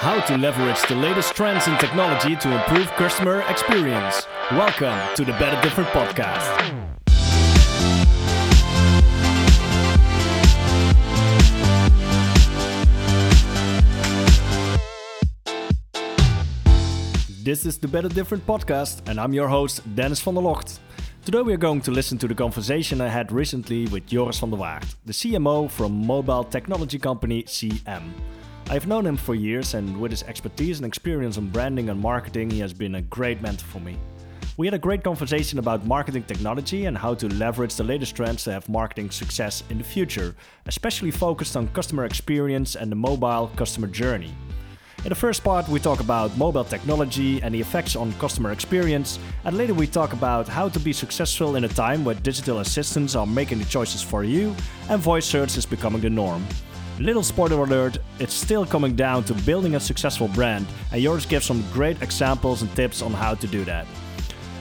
How to leverage the latest trends in technology to improve customer experience. Welcome to the Better Different podcast. This is the Better Different podcast, and I'm your host, Dennis van der Locht. Today we are going to listen to the conversation I had recently with Joris van der Waart, the CMO from mobile technology company CM. I've known him for years, and with his expertise and experience on branding and marketing, he has been a great mentor for me. We had a great conversation about marketing technology and how to leverage the latest trends to have marketing success in the future, especially focused on customer experience and the mobile customer journey. In the first part, we talk about mobile technology and the effects on customer experience, and later we talk about how to be successful in a time where digital assistants are making the choices for you and voice search is becoming the norm. Little spoiler alert, it's still coming down to building a successful brand, and Joris gives some great examples and tips on how to do that.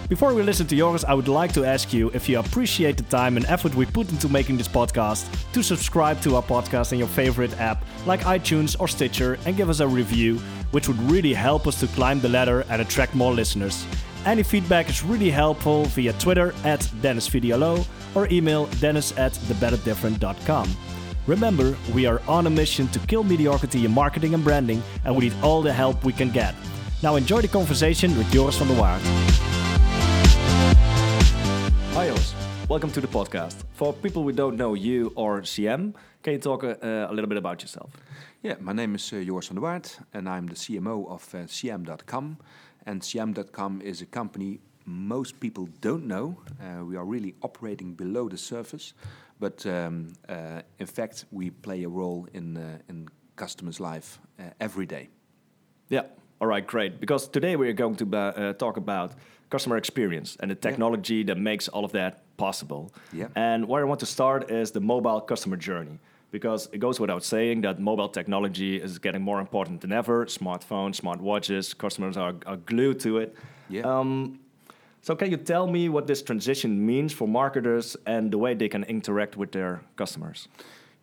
Before we listen to Joris, I would like to ask you if you appreciate the time and effort we put into making this podcast, to subscribe to our podcast in your favorite app like iTunes or Stitcher and give us a review, which would really help us to climb the ladder and attract more listeners. Any feedback is really helpful via Twitter at Dennisvdlo or email dennis at thebetterdifferent.com. Remember, we are on a mission to kill mediocrity in marketing and branding, and we need all the help we can get. Now enjoy the conversation with Joris van der Waart. Hi Joris, welcome to the podcast. For people who don't know you or CM, can you talk uh, a little bit about yourself? Yeah, my name is uh, Joris van der Waart, and I'm the CMO of uh, CM.com. And CM.com is a company most people don't know. Uh, we are really operating below the surface, but um, uh, in fact, we play a role in uh, in customers' life uh, every day. Yeah. All right. Great. Because today we are going to uh, talk about customer experience and the technology yeah. that makes all of that possible. Yeah. And where I want to start is the mobile customer journey because it goes without saying that mobile technology is getting more important than ever. Smartphones, smart watches, customers are, are glued to it. Yeah. Um, so, can you tell me what this transition means for marketers and the way they can interact with their customers?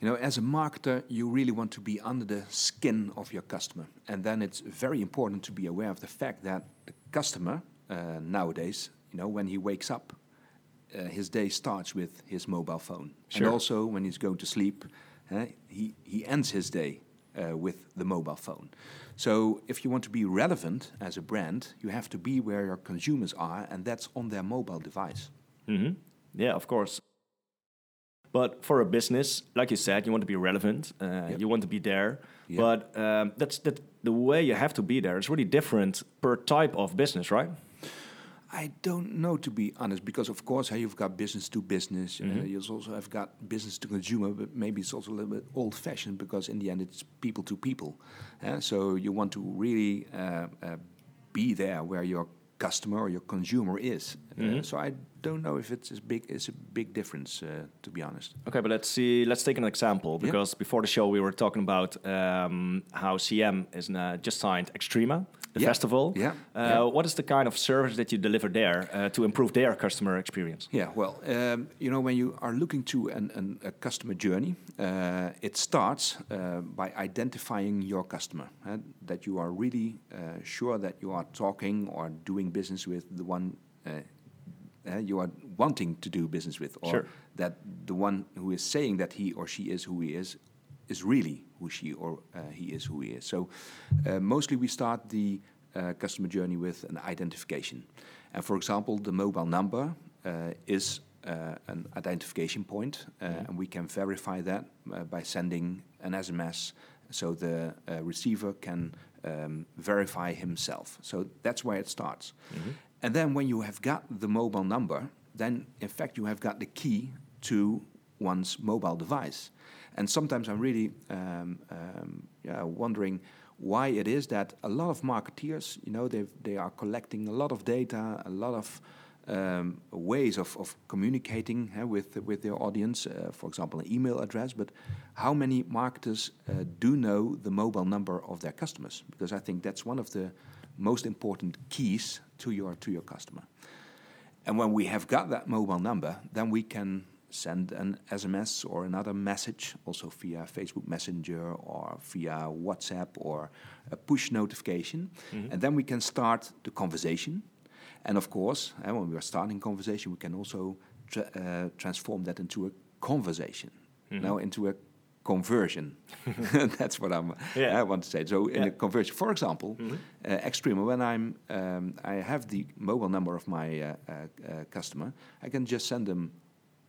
You know, as a marketer, you really want to be under the skin of your customer. And then it's very important to be aware of the fact that the customer uh, nowadays, you know, when he wakes up, uh, his day starts with his mobile phone. Sure. And also when he's going to sleep, uh, he, he ends his day uh, with the mobile phone. So if you want to be relevant as a brand, you have to be where your consumers are, and that's on their mobile device. Mm-hmm. Yeah, of course. But for a business, like you said, you want to be relevant. Uh, yep. You want to be there. Yep. But um, that's that. The way you have to be there is really different per type of business, right? I don't know, to be honest, because of course you've got business to business. Mm -hmm. uh, mm-hmm. you also have got business to consumer, but maybe it's also a little bit old-fashioned because in the end it's people to people. Uh, so you want to really uh, uh be there where your customer or your consumer is. Mm -hmm. so I don't know if it's as big. It's a big difference, uh, to be honest. Okay, but let's see. Let's take an example because yeah. before the show we were talking about um, how CM is just signed Extrema, the yeah. festival. Yeah. Uh, yeah. What is the kind of service that you deliver there uh, to improve their customer experience? Yeah. Well, um, you know, when you are looking to an, an, a customer journey, uh, it starts uh, by identifying your customer, that you are really uh, sure that you are talking or doing business with the one uh, you are wanting to do business with, or sure. that the one who is saying that he or she is who he is is really who she or uh, he is who he is. So uh, mostly we start the uh, customer journey with an identification, and for example, the mobile number uh, is. Uh, an identification point, mm-hmm. and we can verify that by sending an SMS so the receiver can um, verify himself. So that's where it starts. Mm-hmm. And then when you have got the mobile number, then in fact you have got the key to one's mobile device. And sometimes I'm really um, um, yeah, wondering why it is that a lot of marketeers, you know, they they are collecting a lot of data, a lot of um, ways of, of communicating uh, with with their audience. Uh, for example, an email address. But how many marketers uh, do know the mobile number of their customers? Because I think that's one of the most important keys to your to your customer. And when we have got that mobile number, then we can send an SMS or another message, also via Facebook Messenger or via WhatsApp or a push notification. Mm-hmm. And then we can start the conversation. And of course, uh, when we are starting conversation, we can also tra- uh, transform that into a conversation, mm-hmm. now into a conversion. That's what I'm, yeah. I want to say. So in yeah. a conversion, for example, mm-hmm. uh, Extrema, when I'm, um, I have the mobile number of my uh, uh, uh, customer, I can just send them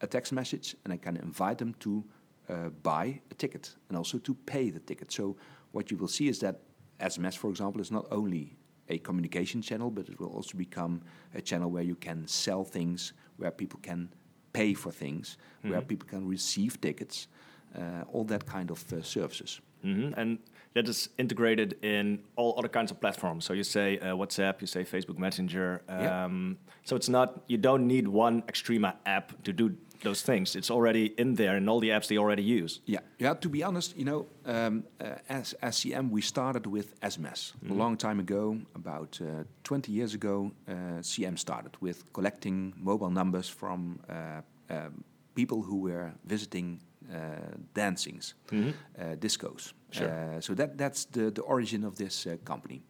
a text message and I can invite them to uh, buy a ticket and also to pay the ticket. So what you will see is that SMS, for example, is not only a communication channel, but it will also become a channel where you can sell things, where people can pay for things, mm-hmm. where people can receive tickets, uh, all that kind of uh, services. Mm-hmm. And that is integrated in all other kinds of platforms. So you say uh, WhatsApp, you say Facebook Messenger. Um, So it's not you don't need one Extrema app to do those things. It's already in there in all the apps they already use. Yeah, yeah. To be honest, you know, um, uh, as SCM, we started with SMS mm-hmm. a long time ago. About uh, 20 years ago, uh, CM started with collecting mobile numbers from uh, um, people who were visiting uh, dancings, mm-hmm. Uh, discos. Sure. so that that's the the origin of this company.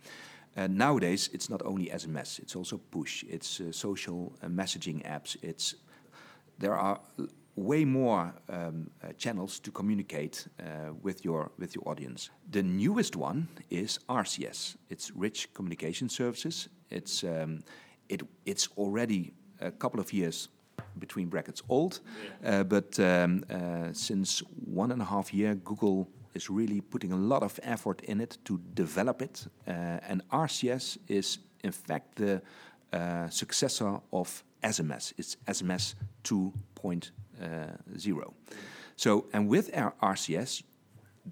Uh, nowadays, it's not only SMS; it's also push. It's uh, social uh, messaging apps. It's there are way more um, uh, channels to communicate uh, with your with your audience. The newest one is RCS. It's Rich Communication Services. It's um, it it's already a couple of years between brackets old, yeah. uh, but um, uh, since one and a half year, Google is really putting a lot of effort in it to develop it, uh, and RCS is in fact the uh, successor of SMS. It's SMS 2.0. So, and with our RCS,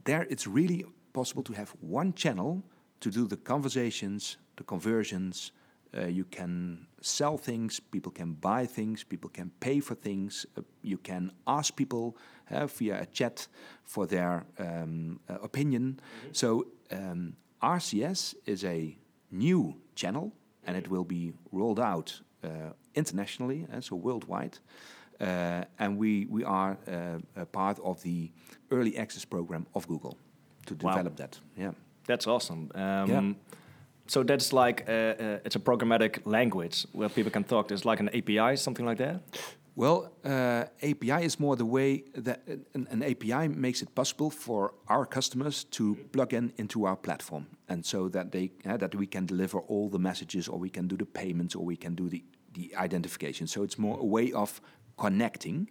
there it's really possible to have one channel to do the conversations, the conversions. Uh, you can sell things, people can buy things, people can pay for things. Uh, you can ask people uh, via a chat for their um, uh, opinion. Mm -hmm. So, um, RCS is a new channel and it will be rolled out uh, internationally, uh, so worldwide. Uh, and we, we are a part of the early access program of Google to develop wow. that. Yeah. That's awesome. Um, yeah. So that's like a, it's a programmatic language where people can talk. There's like an API, something like that. Well, uh, API is more the way that an, an, API makes it possible for our customers to plug in into our platform, and so that they uh, that we can deliver all the messages, or we can do the payments, or we can do the the identification. So it's more a way of connecting.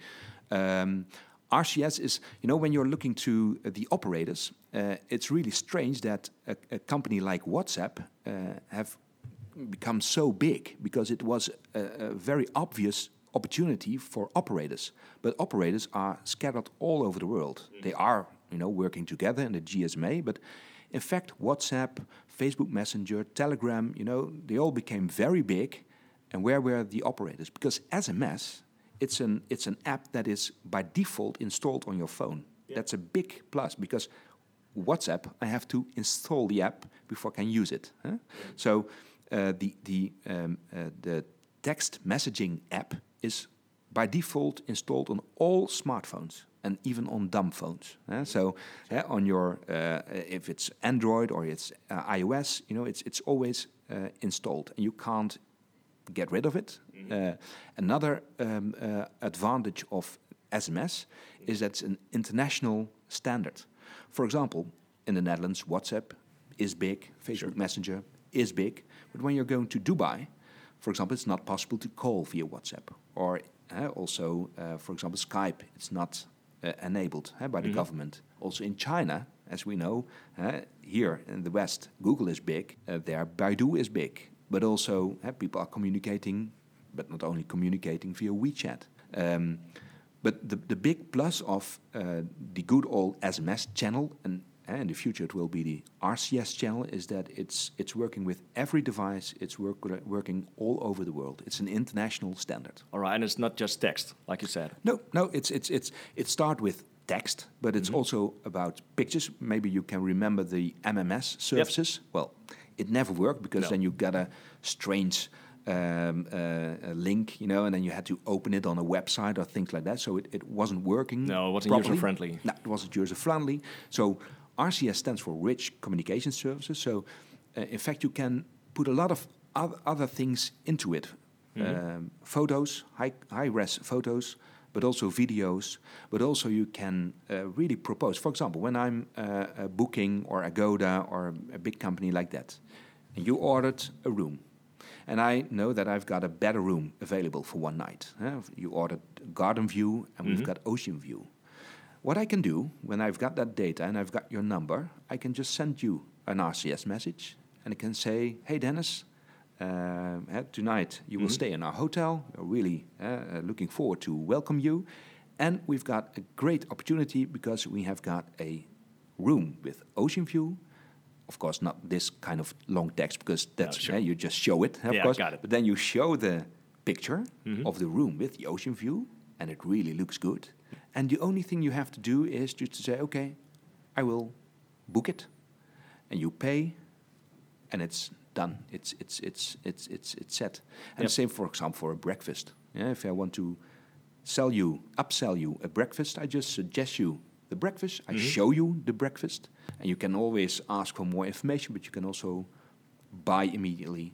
Um, RCS is, you know, when you're looking to uh, the operators, uh, it's really strange that a, a company like WhatsApp uh, have become so big because it was a, a, very obvious opportunity for operators. But operators are scattered all over the world. Mm. They are, you know, working together in the GSMA, but in fact, WhatsApp, Facebook Messenger, Telegram, you know, they all became very big and where were the operators? Because SMS, it's an it's an app that is by default installed on your phone. Yeah. That's a big plus because WhatsApp, I have to install the app before I can use it. Huh? Yeah. So uh, the the um, uh, the text messaging app is by default installed on all smartphones and even on dumb phones. So on your uh, if it's Android or it's uh, iOS, you know it's it's always uh, installed and you can't get rid of it. Uh, another um, uh, advantage of SMS is that it's an international standard. For example, in the Netherlands, WhatsApp is big, Facebook sure. Messenger is big, but when you're going to Dubai, for example, it's not possible to call via WhatsApp. Or uh, also, uh, for example, Skype, it's not uh, enabled by the mm-hmm. government. Also in China, as we know, uh, here in the West, Google is big, there Baidu is big but also people are communicating, but not only communicating via WeChat. Um, but the, the big plus of uh, the good old SMS channel, and, and in the future it will be the RCS channel, is that it's it's working with every device. It's work, working all over the world. It's an international standard. All right, and it's not just text, like you said. No, no, it's it's it's it start with text, but it's mm -hmm. also about pictures. Maybe you can remember the MMS services. Yep. Well it never worked because no. then you got a strange um, uh, a link, you know, and then you had to open it on a website or things like that. So it, it wasn't working. No, it wasn't user friendly. No, it wasn't user friendly. So RCS stands for Rich Communication Services. So uh, in fact, you can put a lot of other things into it. Mm -hmm. um, photos, high, high res photos, but also videos, but also you can uh, really propose. For example, when I'm uh, booking or Agoda or a big company like that, and you ordered a room, and I know that I've got a better room available for one night. You ordered garden view, and mm-hmm. we've got ocean view. What I can do when I've got that data and I've got your number, I can just send you an RCS message, and I can say, "Hey, Dennis." Uh, tonight you mm-hmm. will stay in our hotel. We're really uh, uh, looking forward to welcome you, and we've got a great opportunity because we have got a room with ocean view, of course, not this kind of long text because that's no, sure. you just show it, of yeah, course. Got it. But then you show the picture mm-hmm. of the room with the ocean view, and it really looks good. And the only thing you have to do is just to say, okay, I will book it, and you pay, and it's done. It's it's it's it's it's it's set. And yep. same, for example, for a breakfast. Yeah, if I want to sell you, upsell you a breakfast, I just suggest you the breakfast. I mm-hmm. show you the breakfast, and you can always ask for more information, but you can also buy immediately,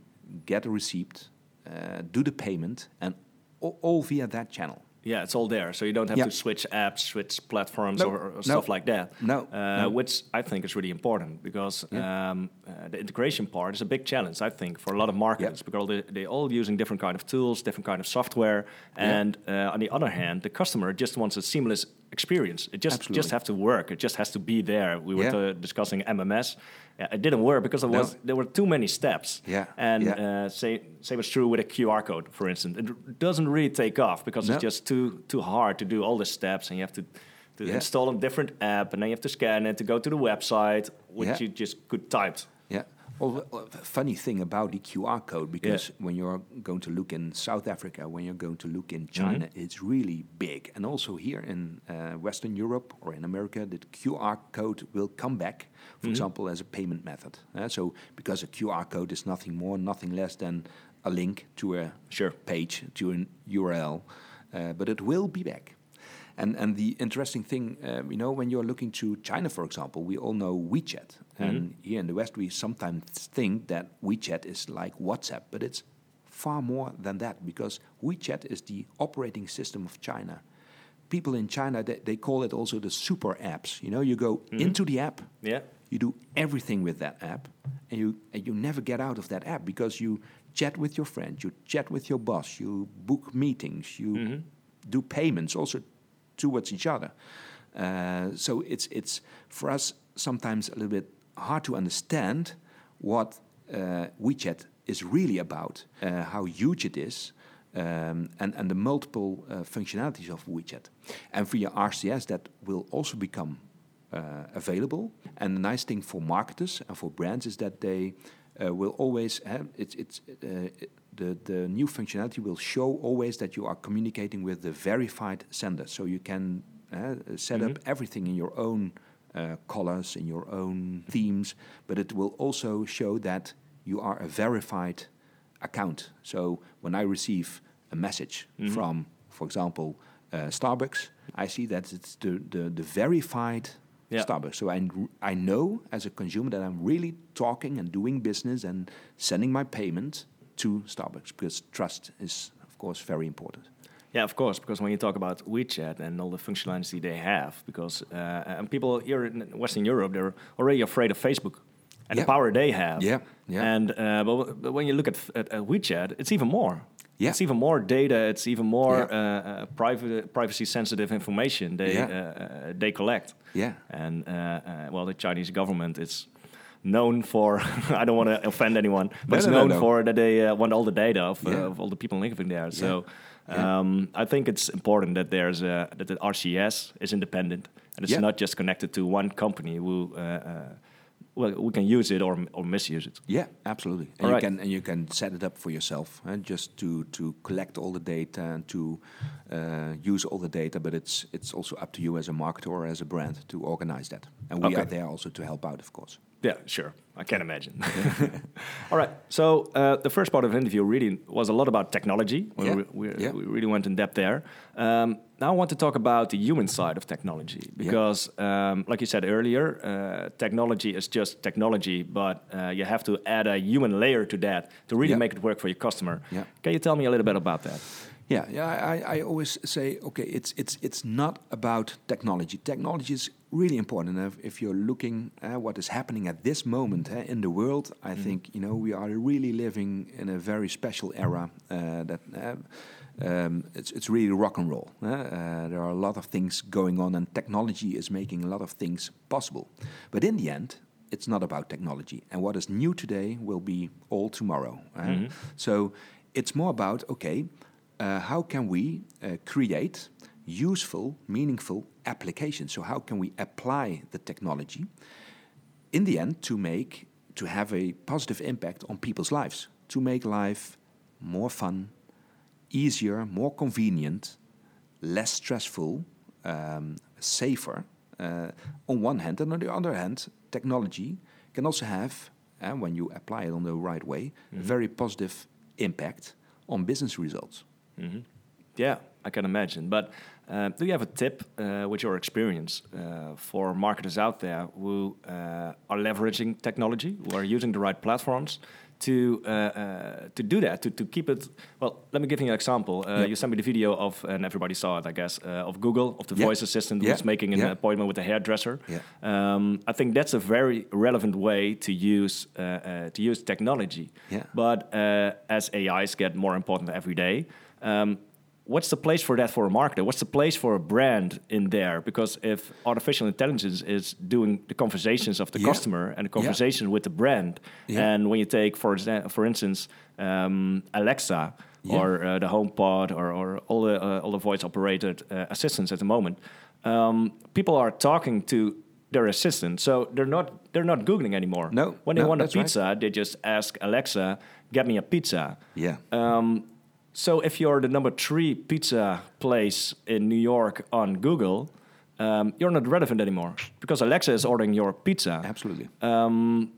get a receipt, uh, do the payment, and all, all via that channel. Yeah, it's all there, so you don't have to switch apps, switch platforms, or, or stuff like that. No, uh, no, which I think is really important because yeah. um, uh, the integration part is a big challenge. I think for a lot of marketers because they they all using different kind of tools, different kind of software, and uh, on the other hand, the customer just wants a seamless experience. It just Absolutely. just have to work. It just has to be there. We were discussing MMS yeah, it didn't work because there was no. there were too many steps. Yeah, and yeah. Uh, say same is true with a QR code, for instance. It doesn't really take off because no. it's just too too hard to do all the steps, and you have to to yeah. install a different app, and then you have to scan it to go to the website, which yeah. you just could type. Well, funny thing about the QR code, because yeah. when you're going to look in South Africa, when you're going to look in China, mm -hmm. it's really big. And also here in uh, Western Europe or in America, the QR code will come back, for mm -hmm. example, as a payment method. Uh, so, because a QR code is nothing more, nothing less than a link to a sure. page, to an URL, uh, but it will be back. And and the interesting thing, um, you know, when you're looking to China, for example, we all know WeChat, mm-hmm. and here in the West, we sometimes think that WeChat is like WhatsApp, but it's far more than that because WeChat is the operating system of China. People in China they, they call it also the super apps. You know, you go mm-hmm. into the app, yeah, you do everything with that app, and you and you never get out of that app because you chat with your friends, you chat with your boss, you book meetings, you mm-hmm. do payments, also towards each other. Uh, so it's it's for us sometimes a little bit hard to understand what uh, WeChat is really about, uh, how huge it is, um, and and the multiple uh, functionalities of WeChat. And via RCS, that will also become uh, available. And the nice thing for marketers and for brands is that they uh, will always have it's it's. It, the, the new functionality will show always that you are communicating with the verified sender. So you can uh, set mm-hmm. up everything in your own uh, colors, in your own themes, but it will also show that you are a verified account. So when I receive a message mm-hmm. from, for example, uh, Starbucks, I see that it's the, the, the verified yeah. Starbucks. So I, I know as a consumer that I'm really talking and doing business and sending my payment to Starbucks because trust is, of course, very important. Yeah, of course, because when you talk about WeChat and all the functionality they have, because uh, and people here in Western Europe they're already afraid of Facebook and yeah. the power they have. Yeah, yeah. And uh, but, but when you look at, at, at, WeChat, it's even more. Yeah. It's even more data. It's even more yeah. uh, uh private, privacy sensitive information they yeah. Uh, uh, they collect. Yeah. And well, the Chinese government is known for I don't want to offend anyone, but no, it's no, known no, for that they uh, want all the data of, yeah. uh, of all the people living there. Yeah. So um, I think it's important that there's a, that the RCS is independent and it's not just connected to one company who uh, uh, well, we can use it or, or misuse it. Yeah, absolutely. And All you right. can and you can set it up for yourself, uh, just to to collect all the data and to uh, use all the data. But it's it's also up to you as a marketer or as a brand to organize that. And we Okay. are there also to help out, of course. Yeah, sure. I can't imagine. All right. So uh, the first part of the interview really was a lot about technology. We, Yeah. we, we, Yeah. we really went in depth there. Um, now I want to talk about the human side of technology because, um, like you said earlier, uh, technology is just technology, but uh, you have to add a human layer to that to really Yeah. make it work for your customer. Yeah. Can you tell me a little bit about that? Yeah, yeah. I, I always say, okay, it's it's it's not about technology. Technology is really important. And if, you're looking at what is happening at this moment eh, in the world, I think you know we are really living in a very special era. Uh, that uh, um, it's it's really rock and roll. eh. Uh, there are a lot of things going on, and technology is making a lot of things possible. But in the end, it's not about technology. And what is new today will be all tomorrow. eh. So it's more about okay, uh, how can we uh, create useful, meaningful applications? So how can we apply the technology in the end to make to have a positive impact on people's lives, to make life more fun, easier, more convenient, less stressful, um, safer. Uh, on one hand, and on the other hand, technology can also have, uh, when you apply it on the right way, a very positive impact on business results. hmm Yeah, I can imagine. But uh, do you have a tip uh, with your experience uh, for marketers out there who uh, are leveraging technology, who are using the right platforms to uh, uh, to do that, to, to keep it? Well, let me give you an example. Uh, Yeah. You sent me the video of, and everybody saw it, I guess, uh, of Google, of the Yeah. voice assistant Yeah. who's making an appointment with a hairdresser. Um, I think that's a very relevant way to use to use technology. But uh, as AIs get more important every day, um, what's the place for that for a marketer? What's the place for a brand in there? Because if artificial intelligence is doing the conversations of the Yeah. customer and the conversation with the brand, Yeah. and when you take, for exa- for instance, um, Alexa Yeah. or uh, the HomePod or, or all the uh, all the voice operated uh, assistants at the moment, um, people are talking to their assistant, so they're not they're not googling anymore. No, when they no, want a that's right. pizza, they just ask Alexa, "Get me a pizza." Yeah. Um, so if you're the number three pizza place in New York on Google, um, you're not relevant anymore because Alexa is ordering your pizza. Absolutely. Um,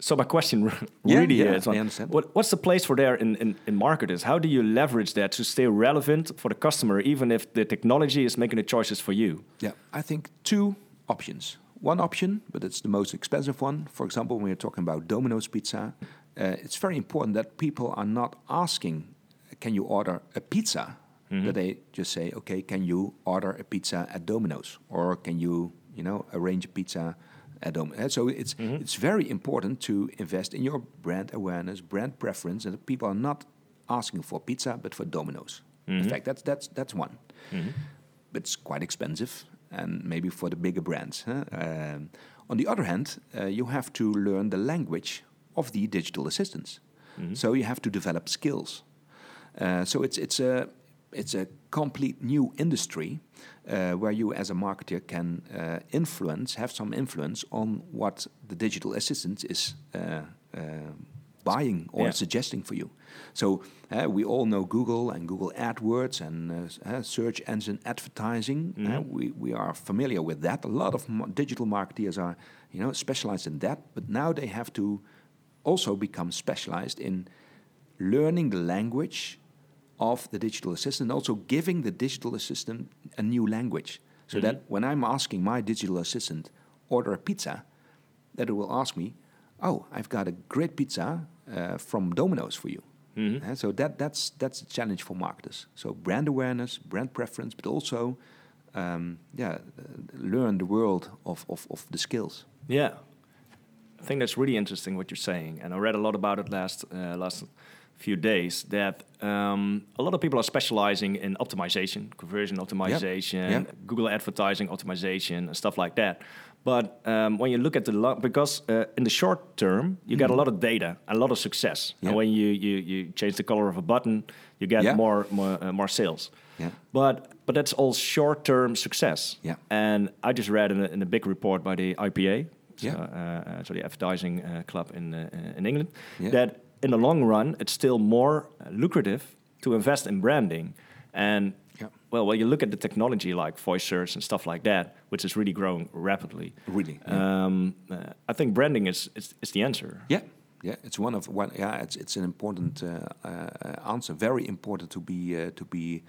so my question really yeah, is. What, what's the place for there in, in, in marketers? How do you leverage that to stay relevant for the customer, even if the technology is making the choices for you? Yeah, I think two options. One option, but it's the most expensive one. For example, when you're talking about Domino's Pizza, uh, it's very important that people are not asking, "Can you order a pizza?" Mm-hmm. That they just say, "Okay, can you order a pizza at Domino's, or can you, you know, arrange a pizza at Domino's?" So it's mm-hmm. it's very important to invest in your brand awareness, brand preference, and people are not asking for pizza but for Domino's. In mm-hmm. fact, that's that's that's one but it's quite expensive and maybe for the bigger brands. Huh? Um, on the other hand, uh, you have to learn the language of the digital assistants. So you have to develop skills. Uh, so it's it's a it's a complete new industry uh, where you as a marketer can uh, influence, have some influence on what the digital assistant is uh, uh, buying or Yeah. suggesting for you. So uh, we all know Google and Google AdWords and search engine advertising. Uh, we, we are familiar with that. A lot of digital marketers are, you know, specialized in that. But now they have to also become specialized in learning the language of the digital assistant, also giving the digital assistant a new language. So that when I'm asking my digital assistant, order a pizza, that it will ask me, oh, I've got a great pizza uh, from Domino's for you. Uh, so that, that's, that's a challenge for marketers. So brand awareness, brand preference, but also um, yeah, uh, learn the world of, of, of the skills. Yeah, I think that's really interesting what you're saying, and I read a lot about it last uh, last few days. That um, a lot of people are specializing in optimization, conversion optimization, Yep. Google advertising optimization, and stuff like that. But um, when you look at the lo- because uh, in the short term you get a lot of data, a lot of success, Mm-hmm. And when you, you you change the color of a button, you get more more, uh, more sales. Yeah. But but that's all short term success. Yeah. And I just read in a, in a big report by the IPA, so, Yeah. uh, uh, so the advertising uh, club in uh, in England, Yeah. that in the long run it's still more uh, lucrative to invest in branding. And Yeah. well, when you look at the technology like voice search and stuff like that, which is really growing rapidly, Really, yeah. um, uh, I think branding is, is is the answer. Yeah, yeah, it's one of one. Yeah, it's it's an important uh, uh, answer. Very important to be uh, to be,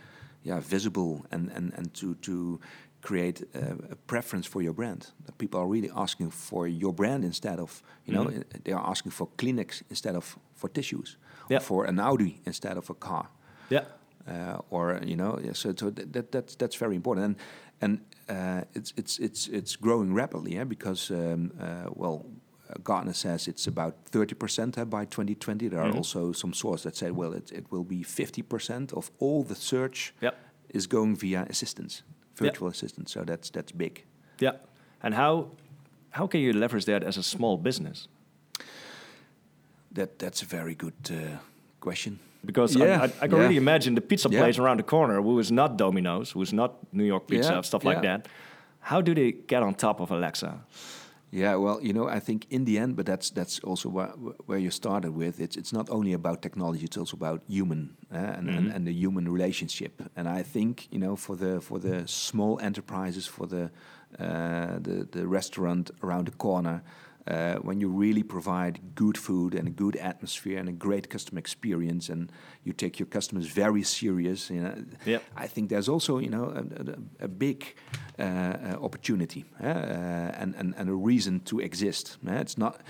yeah, visible and and and to to create uh, a preference for your brand. That people are really asking for your brand instead of you know Mhm. uh, they are asking for Kleenex instead of for tissues, Yeah. or for an Audi instead of a car Yeah. uh, or you know, yeah, so so that, that that's that's very important, and and uh, it's it's it's it's growing rapidly, yeah, because um, uh, well, Gartner says it's about thirty percent uh, by twenty twenty. There are Mhm. also some sources that say, well, it it will be fifty percent of all the search Yep. is going via assistants, virtual assistants. So that's that's big. Yeah. And how how can you leverage that as a small business? That that's a very good uh, question. Because I, Yeah, I, I can yeah. really imagine the pizza Yeah. place around the corner who is not Domino's, who is not New York Pizza, stuff like that. How do they get on top of Alexa? Yeah, well, you know, I think in the end, but that's that's also where, where you started with. It's it's not only about technology; it's also about human uh, and, and Mhm. and the human relationship. And I think you know, for the for the small enterprises, for the uh, the the restaurant around the corner, uh, when you really provide good food and a good atmosphere and a great customer experience, and you take your customers very serious, you know, Yep. I think there's also you know a, a, a big uh, uh, opportunity uh, and, and and a reason to exist. it's not.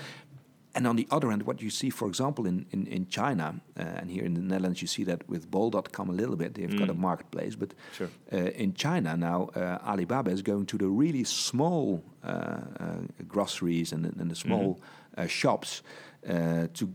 And on the other hand, what you see, for example, in, in, in China uh, and here in the Netherlands, you see that with Bol.com a little bit, they've got a Mm. marketplace. But Sure. uh, in China now, uh, Alibaba is going to the really small uh, uh, groceries and, and the small uh, shops uh, to,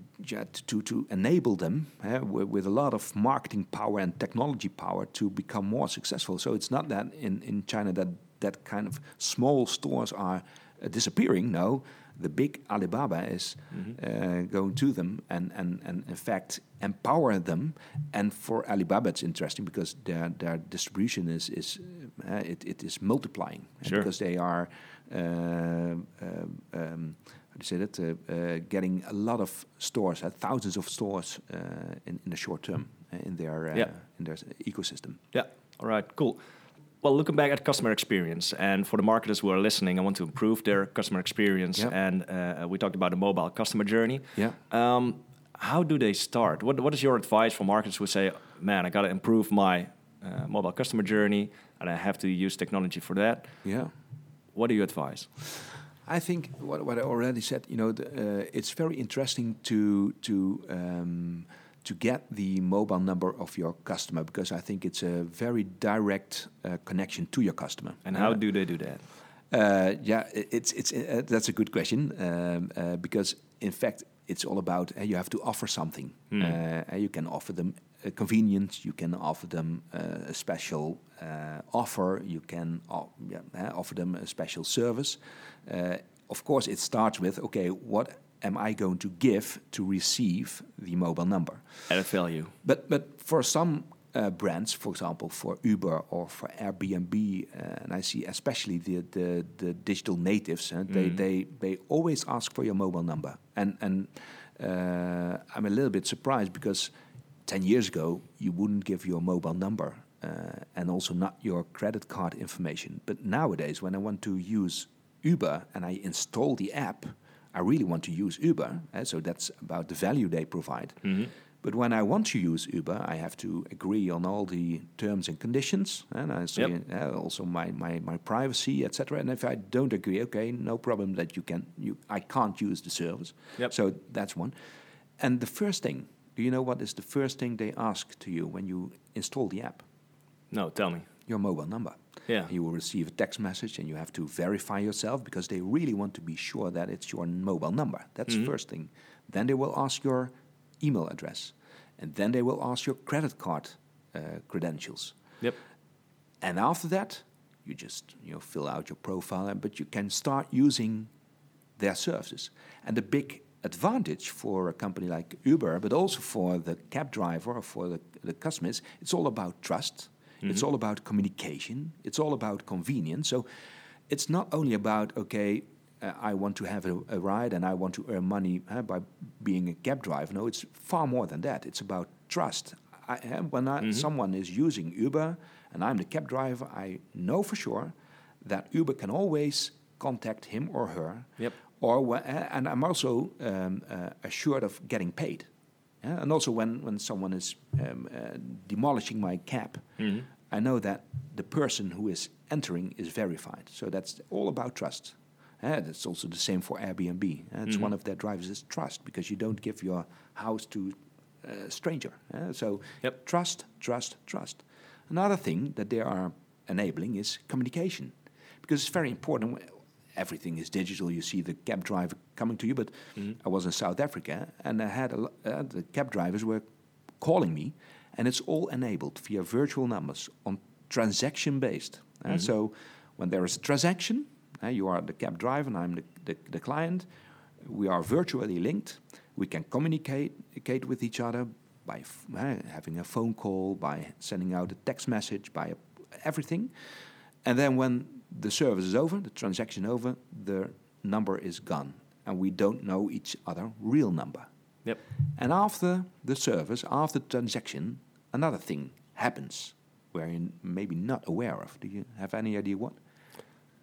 to to enable them uh, with, with a lot of marketing power and technology power to become more successful. So it's not that in, in China that that kind of small stores are uh, disappearing. No, the big Alibaba is uh, going to them and, and, and in fact empower them. And for Alibaba, it's interesting because their their distribution is is uh, it, it is multiplying uh, Sure. because they are. Uh, um, um, how do you say that? Uh, uh, getting a lot of stores, uh, thousands of stores uh, in, in the short term uh, in their uh, Yeah. in their ecosystem. Yeah. All right. Cool. Well, looking back at customer experience, and for the marketers who are listening, I want to improve their customer experience. Yeah. And uh, we talked about the mobile customer journey. Yeah. Um, how do they start? What What is your advice for marketers who say, "Man, I got to improve my uh, mobile customer journey, and I have to use technology for that"? Yeah. What do you advise? I think what, what I already said, you know, the, uh, it's very interesting to to um, to get the mobile number of your customer because I think it's a very direct uh, connection to your customer. And how do they do that? uh, yeah, it's it's uh, that's a good question um, uh, because in fact it's all about uh, you have to offer something. Uh, you can offer them uh, convenience. You can offer them uh, a special uh, offer. You can yeah, offer them a special service. Uh, of course, it starts with okay, what am I going to give to receive the mobile number? Added value. But but for some uh, brands, for example, for Uber or for Airbnb, uh, and I see especially the the, the digital natives, uh, they, Mhm. they they always ask for your mobile number, and and uh, I'm a little bit surprised because ten years ago you wouldn't give your mobile number uh, and also not your credit card information, but nowadays when I want to use Uber and I install the app, I really want to use Uber, uh, so that's about the value they provide. Mhm. But when I want to use Uber, I have to agree on all the terms and conditions, and I say, Yep. uh, also my, my, my privacy, etc. And if I don't agree, okay, no problem that you can you I can't use the service. Yep. So that's one. And the first thing, do you know what is the first thing they ask to you when you install the app? No, tell me. Your mobile number. Yeah. You will receive a text message and you have to verify yourself because they really want to be sure that it's your mobile number. That's Mhm. the first thing. Then they will ask your email address. And then they will ask your credit card uh, credentials. Yep. And after that, you just you know fill out your profile, but you can start using their services. And the big advantage for a company like Uber, but also for the cab driver or for the, the customers, it's all about trust. It's Mhm. all about communication. It's all about convenience. So it's not only about okay, uh, I want to have a, a, ride and I want to earn money uh, by being a cab driver. No, it's far more than that. It's about trust. I, uh, when I, mm-hmm. someone is using Uber and I'm the cab driver, I know for sure that Uber can always contact him or her. Yep. Or and I'm also um, uh, assured of getting paid. Yeah? And also when, when someone is um, uh, demolishing my cap, mm-hmm. I know that the person who is entering is verified. So that's all about trust. Uh, that's also the same for Airbnb. Uh, it's mm-hmm. one of their drivers is trust because you don't give your house to a stranger. Uh, so yep. trust, trust, trust. Another thing that they are enabling is communication because it's very important. Everything is digital. You see the cab driver coming to you, but mm-hmm. I was in South Africa and I had a, uh, the cab drivers were calling me, and it's all enabled via virtual numbers on transaction based. Uh, mm-hmm. So when there is a transaction, uh, you are the cab driver and I'm the, the, the, client. We are virtually linked. We can communicate, communicate with each other by f- uh, having a phone call, by sending out a text message, by a, everything. And then when the service is over, the transaction over, the number is gone, and we don't know each other real number. Yep. And after the service, after the transaction, another thing happens where you're maybe not aware of. Do you have any idea what?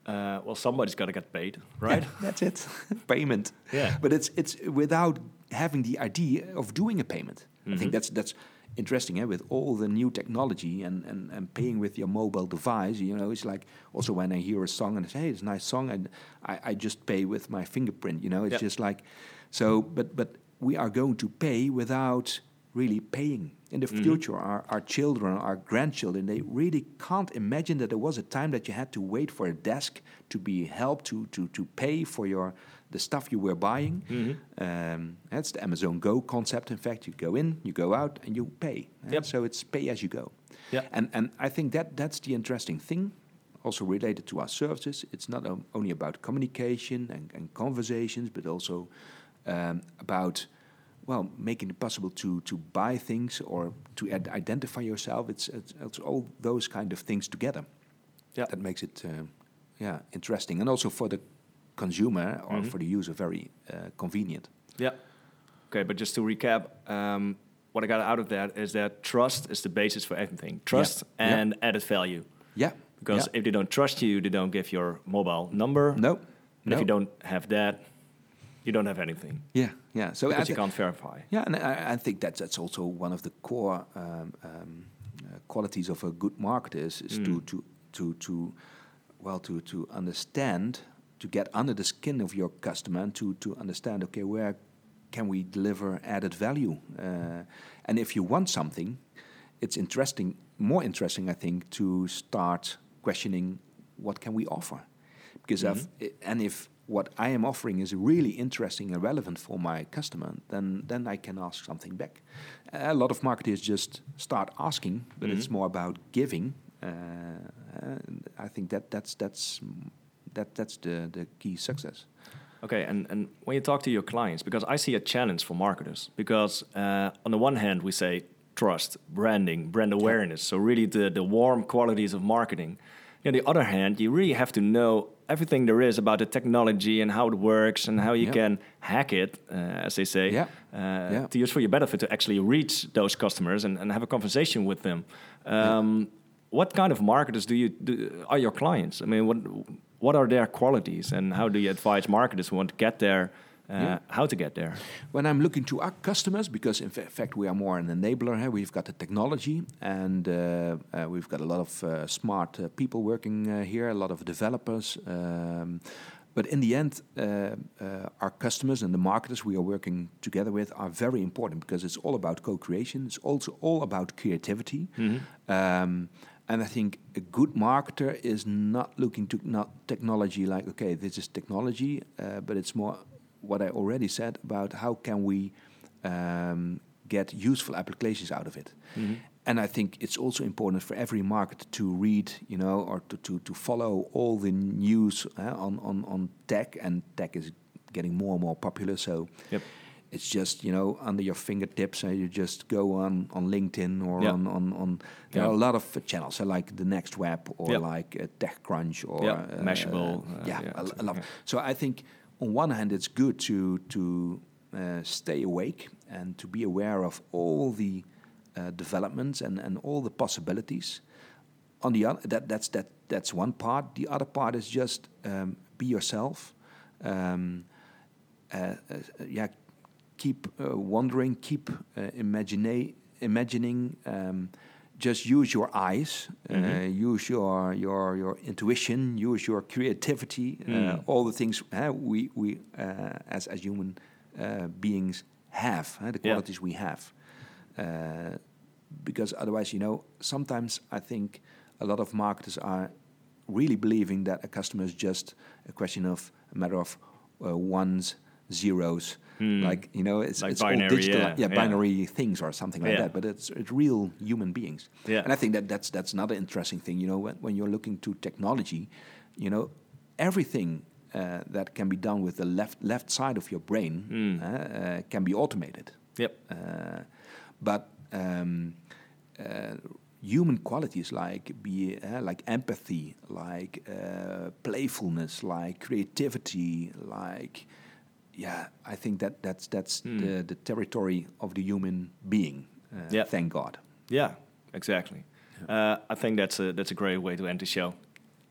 Uh, well, somebody's got to get paid, right? Yeah, that's it, payment. Yeah. But it's it's without having the idea of doing a payment. Mm-hmm. I think mm-hmm. that's that's interesting eh? with all the new technology and, and, and paying with your mobile device you know it's like also when i hear a song and i say hey it's a nice song and i, I just pay with my fingerprint you know it's yep. just like so but but we are going to pay without really paying in the mm-hmm. future our, our children our grandchildren they really can't imagine that there was a time that you had to wait for a desk to be helped to to to pay for your the stuff you were buying. Mm-hmm. Um, that's the Amazon Go concept. In fact, you go in, you go out, and you pay. Yep. So it's pay as you go. Yeah. And and I think that that's the interesting thing. Also related to our services, it's not only about communication and, and conversations, but also um, about well making it possible to to buy things or to ad- identify yourself. It's, it's, it's all those kind of things together. Yeah. That makes it uh, yeah interesting, and also for the consumer or mm-hmm. for the user very uh, convenient. Yeah. Okay, but just to recap, um, what I got out of that is that trust is the basis for everything. Trust yeah. and yeah. added value. Yeah. Because yeah. if they don't trust you, they don't give your mobile number. No. And no. if you don't have that, you don't have anything. Yeah, yeah. So because you can't verify. Yeah, and I, I, think that's that's also one of the core um, um, uh, qualities of a good marketer is, is mm. to to to to well to to understand to get under the skin of your customer and to, to understand, okay, where can we deliver added value? Uh, and if you want something, it's interesting, more interesting, I think, to start questioning what can we offer, because mm-hmm. and if what I am offering is really interesting and relevant for my customer, then then I can ask something back. A lot of marketers just start asking, but mm-hmm. it's more about giving. Uh, I think that that's that's that that's the the key success. Okay, and, and when you talk to your clients, because I see a challenge for marketers, because uh, on the one hand we say trust, branding, brand awareness, so really the the warm qualities of marketing. On the other hand, you really have to know everything there is about the technology and how it works and how you can hack it, uh, as they say, yeah. Uh, yeah. to use for your benefit to actually reach those customers and, and have a conversation with them. Um, what kind of marketers do you do, are your clients? I mean, what what are their qualities and how do you advise marketers who want to get there uh, yeah. how to get there when i'm looking to our customers because in fact we are more an enabler here we've got the technology and uh, uh, we've got a lot of uh, smart uh, people working uh, here a lot of developers um, but in the end, our customers and the marketers we are working together with are very important because it's all about co-creation. It's also all about creativity. Mm-hmm. Um, and I think a good marketer is not looking to not technology like, okay, this is technology, uh, but it's more what I already said about how can we um, get useful applications out of it. Mm-hmm. And I think it's also important for every market to read, you know, or to, to, to follow all the news uh, on, on, on tech, and tech is getting more and more popular. So yep. It's just you know under your fingertips and you just go on on linkedin or on on, on there are a lot of channels so like the next web or like uh, techcrunch or Yeah, uh, Mashable, uh, yeah, yeah, a, a lot. yeah. so i think on one hand it's good to to uh, stay awake and to be aware of all the uh, developments and, and all the possibilities. On the other that that's that that's one part. The other part is just um, be yourself. Um, uh, uh, yeah keep uh, wondering keep uh, imagine imagining um, just use your eyes uh, use your your your intuition use your creativity uh, Mm. all the things uh, we we uh, as as human uh, beings have uh, the Yeah. qualities we have uh, because otherwise, you know, sometimes I think a lot of marketers are really believing that a customer is just a question of a matter of uh, ones, zeros, like you know, it's, Hmm. Like it's binary, all digital, yeah, yeah, yeah. binary things or something like Yeah. that. But it's it's real human beings, Yeah. and I think that that's that's another interesting thing. You know, when, when you're looking to technology, you know, everything. Uh, that can be done with the left left side of your brain Hmm. uh, uh, can be automated. Yep. Uh, but um, uh, human qualities like be uh, like empathy, like uh, playfulness, like creativity, like yeah, I think that that's that's the, the territory of the human being. Uh, Yeah. Thank God. Yeah, exactly. Uh, I think that's a that's a great way to end the show.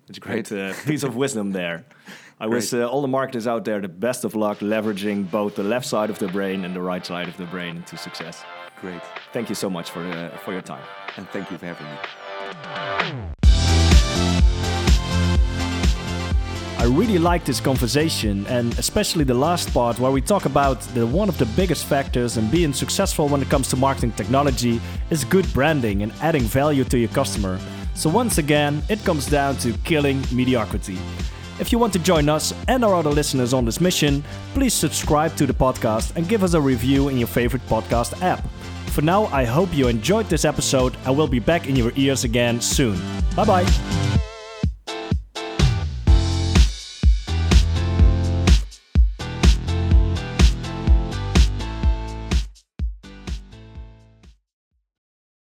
It's a great uh, piece of wisdom there. I wish uh, all the marketers out there the best of luck leveraging both the left side of the brain and the right side of the brain to success. Great, Thank you so much for uh, for your time. and thank you for having me. I really like this conversation and especially the last part where we talk about the one of the biggest factors in being successful when it comes to marketing technology is good branding and adding value to your customer. So once again, it comes down to killing mediocrity. If you want to join us and our other listeners on this mission, please subscribe to the podcast and give us a review in your favorite podcast app. For now, I hope you enjoyed this episode and we'll be back in your ears again soon. Bye bye.